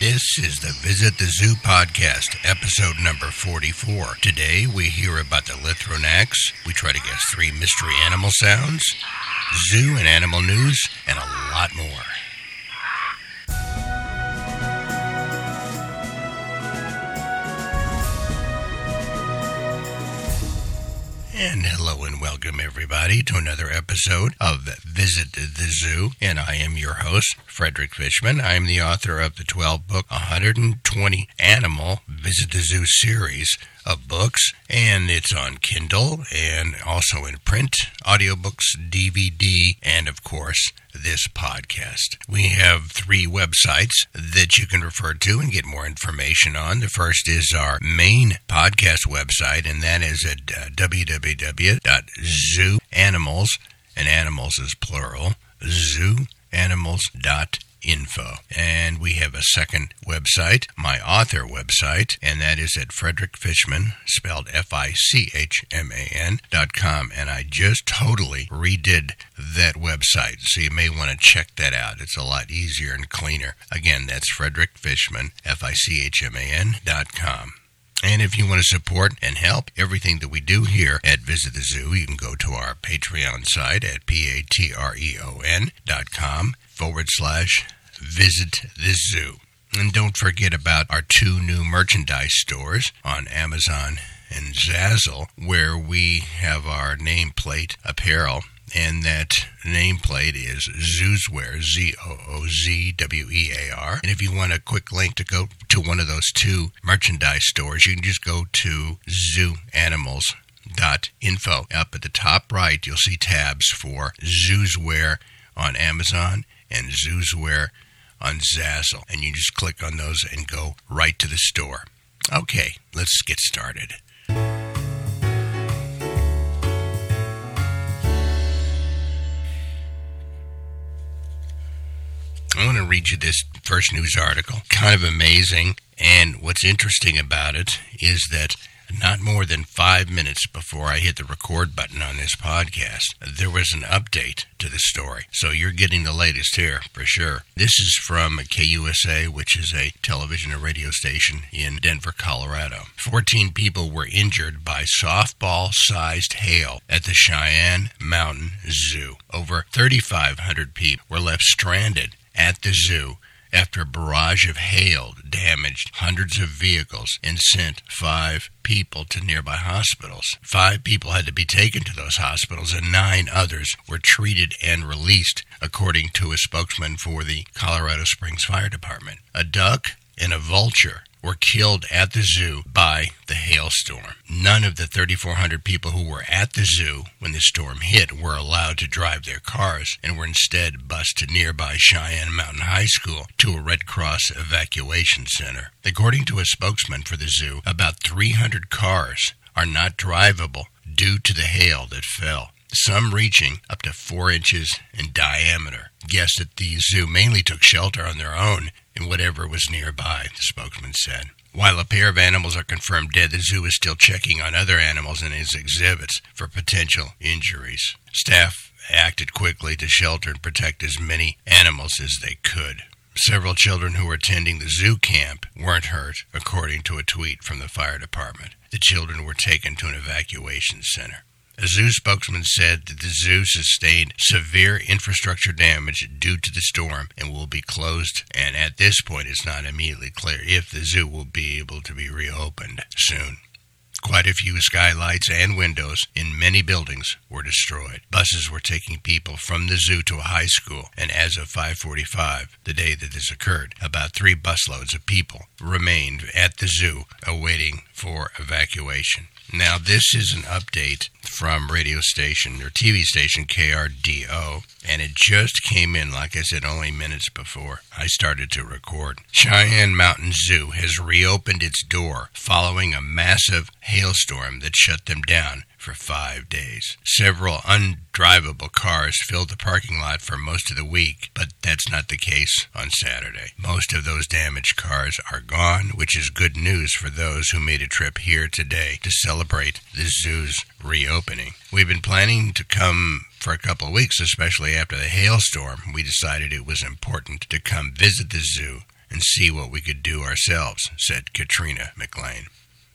This is the Visit the Zoo podcast, episode number 44. Today we hear about the Lythronax. We try to guess three mystery animal sounds, zoo and animal news, and a lot more. Hello and welcome everybody to another episode of Visit the Zoo. And I am your host, Frederick Fichman. I am the author of the 12 book 120 Animal Visit the Zoo series of books, and it's on Kindle and also in print, audiobooks, DVD, and of course, this podcast. We have three websites that you can refer to and get more information on. The first is our main podcast website, and that is at uh, www.zooanimals, and animals is plural, zooanimals.com info. And we have a second website, my author website, and that is at Frederick Fichman, spelled F I C H M A N dot com. And I just totally redid that website, so you may want to check that out. It's a lot easier and cleaner. Again, that's Frederick Fichman, F I C H M A N dot com. And if you want to support and help everything that we do here at Visit the Zoo, you can go to our Patreon site at p-a-t-r-e-o-n dot com forward slash visit the zoo. And don't forget about our two new merchandise stores on Amazon and Zazzle, where we have our nameplate apparel and that nameplate is Zoozwear, Z O O Z W E A R. And if you want a quick link to go to one of those two merchandise stores, you can just go to zooanimals.info. Up at the top right, you'll see tabs for Zoozwear on Amazon and Zoozwear on Zazzle. And you just click on those and go right to the store. Okay, let's get started. I want to read you this first news article. Kind of amazing. And what's interesting about it is that not more than five minutes before I hit the record button on this podcast, there was an update to the story. So you're getting the latest here for sure. This is from KUSA, which is a television and radio station in Denver, Colorado. 14 people were injured by softball sized hail at the Cheyenne Mountain Zoo. Over 3,500 people were left stranded at the zoo after a barrage of hail damaged hundreds of vehicles and sent five people to nearby hospitals. Five people had to be taken to those hospitals, and nine others were treated and released, according to a spokesman for the Colorado Springs Fire Department. A duck and a vulture were killed at the zoo by the hailstorm. None of the 3,400 people who were at the zoo when the storm hit were allowed to drive their cars and were instead bused to nearby Cheyenne Mountain High School to a Red Cross evacuation center. According to a spokesman for the zoo, about 300 cars are not drivable due to the hail that fell some reaching up to four inches in diameter. Guests at the zoo mainly took shelter on their own in whatever was nearby, the spokesman said. While a pair of animals are confirmed dead, the zoo is still checking on other animals in its exhibits for potential injuries. Staff acted quickly to shelter and protect as many animals as they could. Several children who were attending the zoo camp weren't hurt, according to a tweet from the fire department. The children were taken to an evacuation center. A zoo spokesman said that the zoo sustained severe infrastructure damage due to the storm and will be closed. And at this point, it's not immediately clear if the zoo will be able to be reopened soon. Quite a few skylights and windows in many buildings were destroyed. Buses were taking people from the zoo to a high school, and as of 5:45, the day that this occurred, about 3 busloads of people remained at the zoo awaiting for evacuation. Now, this is an update from radio station or TV station KRDO, and it just came in, like I said, only minutes before I started to record. Cheyenne Mountain Zoo has reopened its door following a massive hailstorm that shut them down for five days. Several undrivable cars filled the parking lot for most of the week, but that's not the case on Saturday. Most of those damaged cars are gone, which is good news for those who made a trip here today to celebrate the zoo's reopening. We've been planning to come for a couple of weeks, especially after the hailstorm. We decided it was important to come visit the zoo and see what we could do ourselves, said Katrina McLean.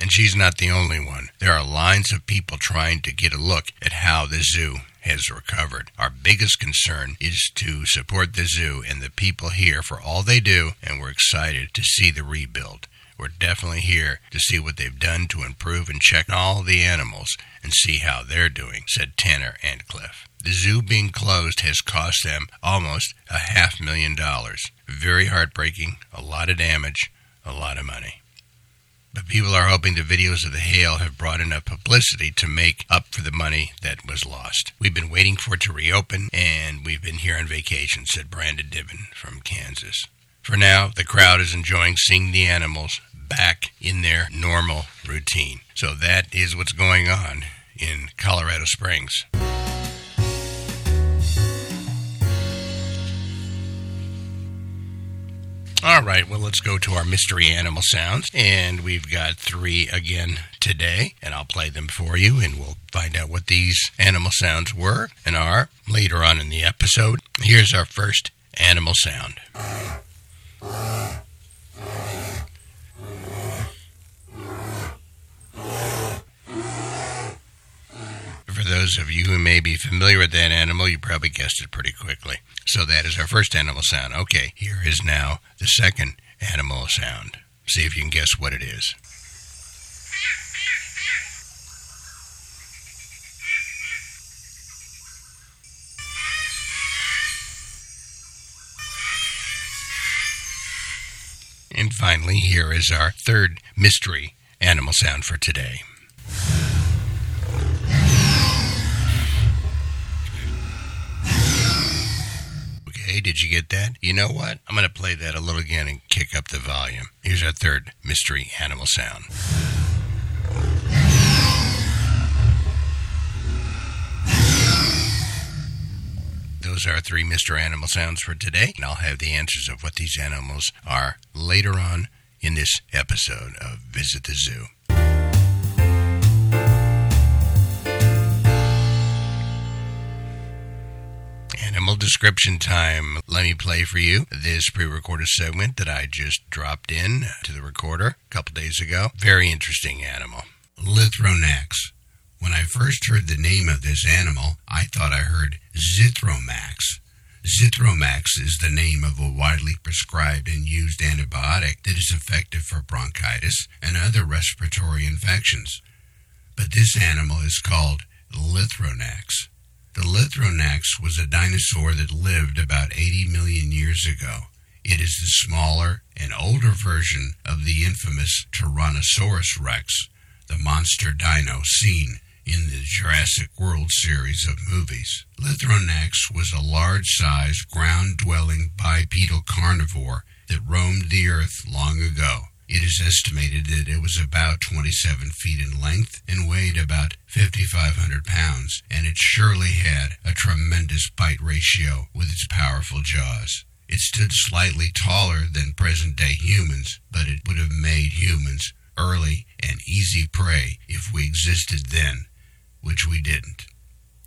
And she's not the only one. There are lines of people trying to get a look at how the zoo has recovered. Our biggest concern is to support the zoo and the people here for all they do, and we're excited to see the rebuild. We're definitely here to see what they've done to improve and check all the animals and see how they're doing, said Tanner Antcliffe. The zoo being closed has cost them almost a half million dollars. Very heartbreaking, a lot of damage, a lot of money. But people are hoping the videos of the hail have brought enough publicity to make up for the money that was lost. We've been waiting for it to reopen, and we've been here on vacation, said Brandon Dibbin from Kansas. For now, the crowd is enjoying seeing the animals back in their normal routine. So that is what's going on in Colorado Springs. All right, well, let's go to our mystery animal sounds. And we've got three again today, and I'll play them for you, and we'll find out what these animal sounds were and are later on in the episode. Here's our first animal sound. For those of you who may be familiar with that animal, you probably guessed it pretty quickly. So that is our first animal sound. Okay, here is now the second animal sound. See if you can guess what it is. And finally, here is our third mystery animal sound for today. Okay, did you get that? You know what? I'm going to play that a little again and kick up the volume. Here's our third mystery animal sound. Those are three Mr. Animal sounds for today, and I'll have the answers of what these animals are later on in this episode of Visit the Zoo. Animal description time. Let me play for you this pre recorded segment that I just dropped in to the recorder a couple days ago. Very interesting animal. Lythronax. When I first heard the name of this animal, I thought I heard Zithromax. Zithromax is the name of a widely prescribed and used antibiotic that is effective for bronchitis and other respiratory infections. But this animal is called Lythronax. The Lythronax was a dinosaur that lived about 80 million years ago. It is the smaller and older version of the infamous Tyrannosaurus rex, the monster dino seen in the Jurassic World series of movies. Lythronax was a large-sized, ground-dwelling bipedal carnivore that roamed the earth long ago. It is estimated that it was about 27 feet in length and weighed about 5,500 pounds, and it surely had a tremendous bite ratio with its powerful jaws. It stood slightly taller than present day humans, but it would have made humans early and easy prey if we existed then, which we didn't.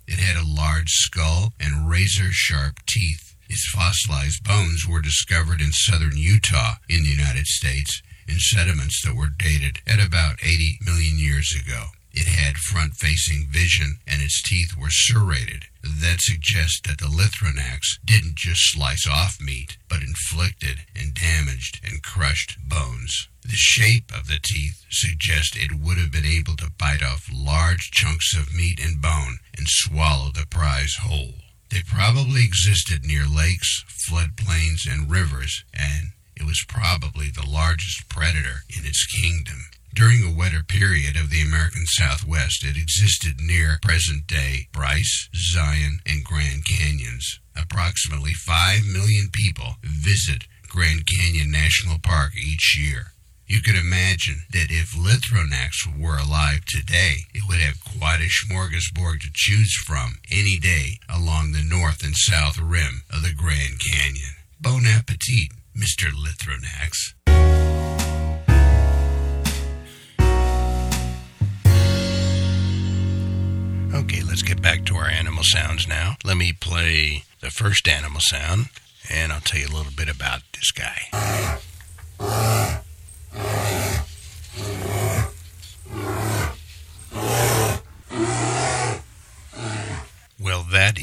It had a large skull and razor sharp teeth. Its fossilized bones were discovered in southern Utah in the United States in sediments that were dated at about 80 million years ago. It had front facing vision and its teeth were serrated. That suggests that the Lythronax didn't just slice off meat, but inflicted and damaged and crushed bones. The shape of the teeth suggests it would have been able to bite off large chunks of meat and bone and swallow the prize whole. They probably existed near lakes, floodplains, and rivers, and it was probably the largest predator in its kingdom. During a wetter period of the American Southwest, it existed near present day Bryce, Zion, and Grand Canyons. Approximately 5 million people visit Grand Canyon National Park each year. You can imagine that if Lythronax were alive today, it would have quite a smorgasbord to choose from any day along the north and south rim of the Grand Canyon. Bon appetit, Mr. Lythronax. Okay, let's get back to our animal sounds now. Let me play the first animal sound, and I'll tell you a little bit about this guy.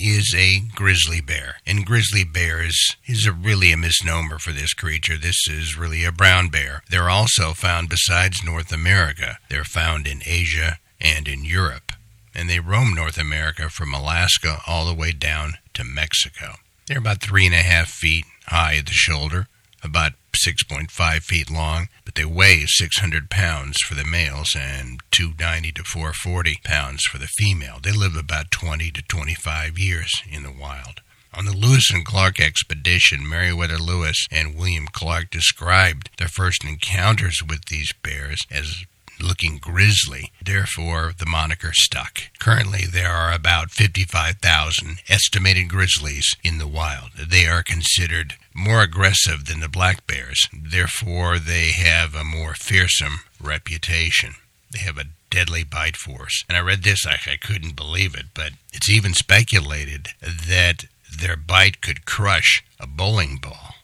Is a grizzly bear. And grizzly bear is, is a really a misnomer for this creature. This is really a brown bear. They're also found besides North America. They're found in Asia and in Europe. And they roam North America from Alaska all the way down to Mexico. They're about three and a half feet high at the shoulder, about 6.5 feet long, but they weigh 600 pounds for the males and 290 to 440 pounds for the female. They live about 20 to 25 years in the wild. On the Lewis and Clark expedition, Meriwether Lewis and William Clark described their first encounters with these bears as looking grisly. Therefore, the moniker stuck. Currently, there are about 55,000 estimated grizzlies in the wild. They are considered more aggressive than the black bears. Therefore, they have a more fearsome reputation. They have a deadly bite force. And I read this, I, I couldn't believe it, but it's even speculated that their bite could crush a bowling ball.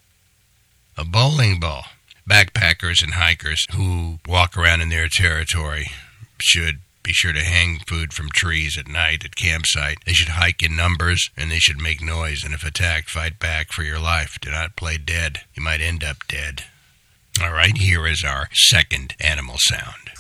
A bowling ball backpackers and hikers who walk around in their territory should be sure to hang food from trees at night at campsite. They should hike in numbers and they should make noise, and if attacked, fight back for your life. Do not play dead. You might end up dead. All right, here is our second animal sound.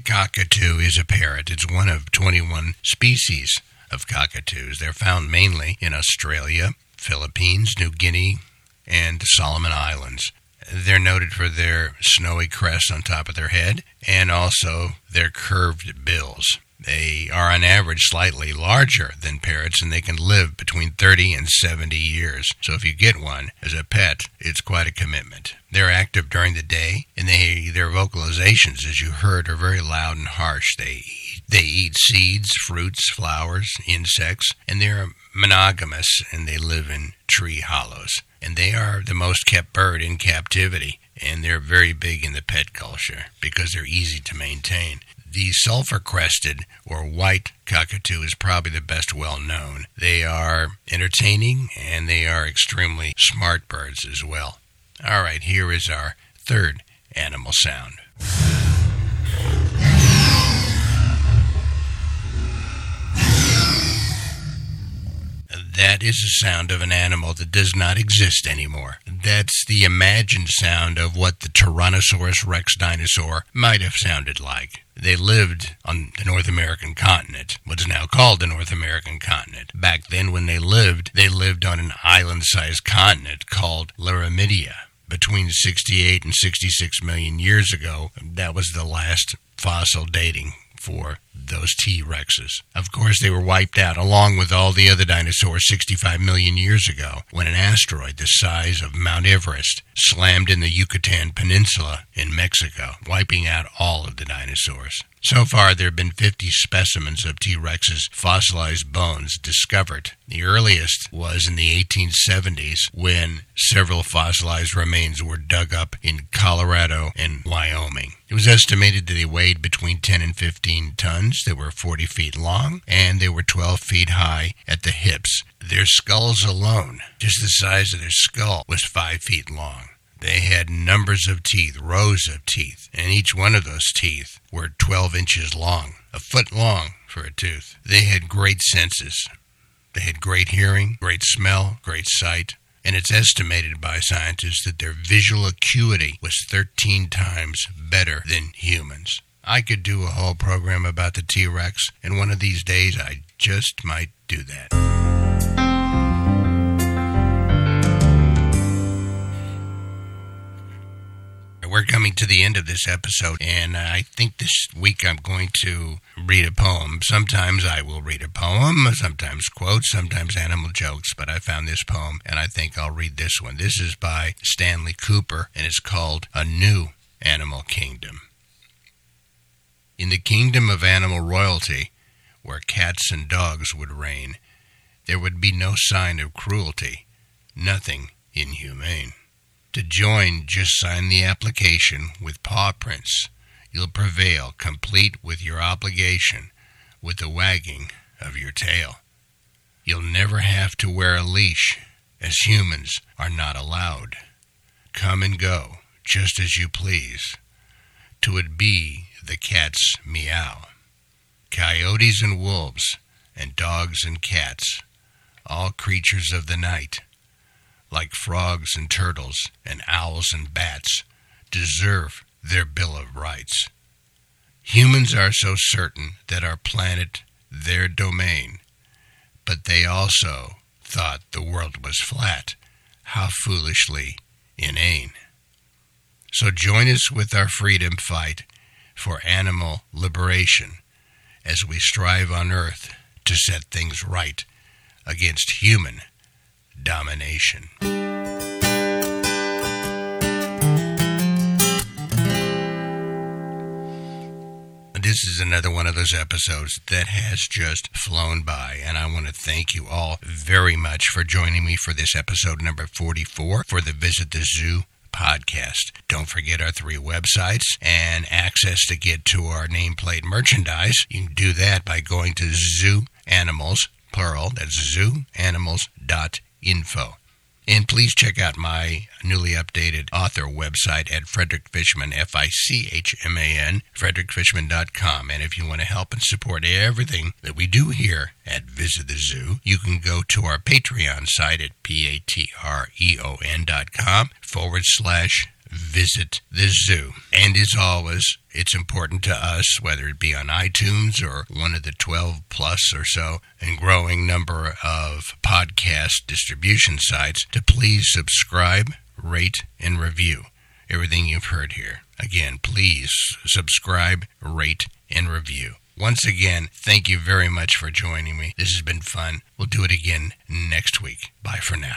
Cockatoo is a parrot. It's one of 21 species of cockatoos. They're found mainly in Australia, Philippines, New Guinea, and the Solomon Islands. They're noted for their snowy crest on top of their head and also their curved bills. They are on average slightly larger than parrots and they can live between 30 and 70 years. So if you get one as a pet, it's quite a commitment. They're active during the day and they their vocalizations as you heard are very loud and harsh. They they eat seeds, fruits, flowers, insects, and they're monogamous and they live in tree hollows. And they are the most kept bird in captivity and they're very big in the pet culture because they're easy to maintain. The sulfur crested or white cockatoo is probably the best well known. They are entertaining and they are extremely smart birds as well. All right, here is our third animal sound. That is the sound of an animal that does not exist anymore. That's the imagined sound of what the Tyrannosaurus rex dinosaur might have sounded like. They lived on the North American continent, what's now called the North American continent. Back then, when they lived, they lived on an island sized continent called Laramidia. Between 68 and 66 million years ago, that was the last fossil dating for those T Rexes. Of course, they were wiped out along with all the other dinosaurs 65 million years ago when an asteroid the size of Mount Everest slammed in the Yucatan Peninsula in Mexico, wiping out all of the dinosaurs. So far, there have been 50 specimens of T. rex's fossilized bones discovered. The earliest was in the 1870s when several fossilized remains were dug up in Colorado and Wyoming. It was estimated that they weighed between 10 and 15 tons. They were 40 feet long and they were 12 feet high at the hips. Their skulls alone, just the size of their skull, was 5 feet long. They had numbers of teeth, rows of teeth, and each one of those teeth were 12 inches long, a foot long for a tooth. They had great senses. They had great hearing, great smell, great sight, and it's estimated by scientists that their visual acuity was 13 times better than humans. I could do a whole program about the T Rex, and one of these days I just might do that. We're coming to the end of this episode, and I think this week I'm going to read a poem. Sometimes I will read a poem, sometimes quotes, sometimes animal jokes, but I found this poem, and I think I'll read this one. This is by Stanley Cooper, and it's called A New Animal Kingdom. In the kingdom of animal royalty, where cats and dogs would reign, there would be no sign of cruelty, nothing inhumane. To join, just sign the application with paw prints. You'll prevail, complete with your obligation, with the wagging of your tail. You'll never have to wear a leash as humans are not allowed. Come and go, just as you please. To it be the cat's meow. Coyotes and wolves, and dogs and cats, all creatures of the night, like frogs and turtles, and owls and bats, deserve their Bill of Rights. Humans are so certain that our planet their domain, but they also thought the world was flat. How foolishly inane. So join us with our freedom fight for animal liberation as we strive on earth to set things right against human domination. This is another one of those episodes that has just flown by, and I want to thank you all very much for joining me for this episode number 44 for the Visit the Zoo podcast. Don't forget our three websites and access to get to our nameplate merchandise. You can do that by going to Zoo Animals, plural, that's zooanimals.info. And please check out my newly updated author website at Frederick Fichman, F I C H M A N, frederickfichman.com. And if you want to help and support everything that we do here at Visit the Zoo, you can go to our Patreon site at P A T R E O N.com forward slash visit the zoo. And as always, it's important to us, whether it be on iTunes or one of the 12 plus or so and growing number of podcast distribution sites, to please subscribe, rate, and review everything you've heard here. Again, please subscribe, rate, and review. Once again, thank you very much for joining me. This has been fun. We'll do it again next week. Bye for now.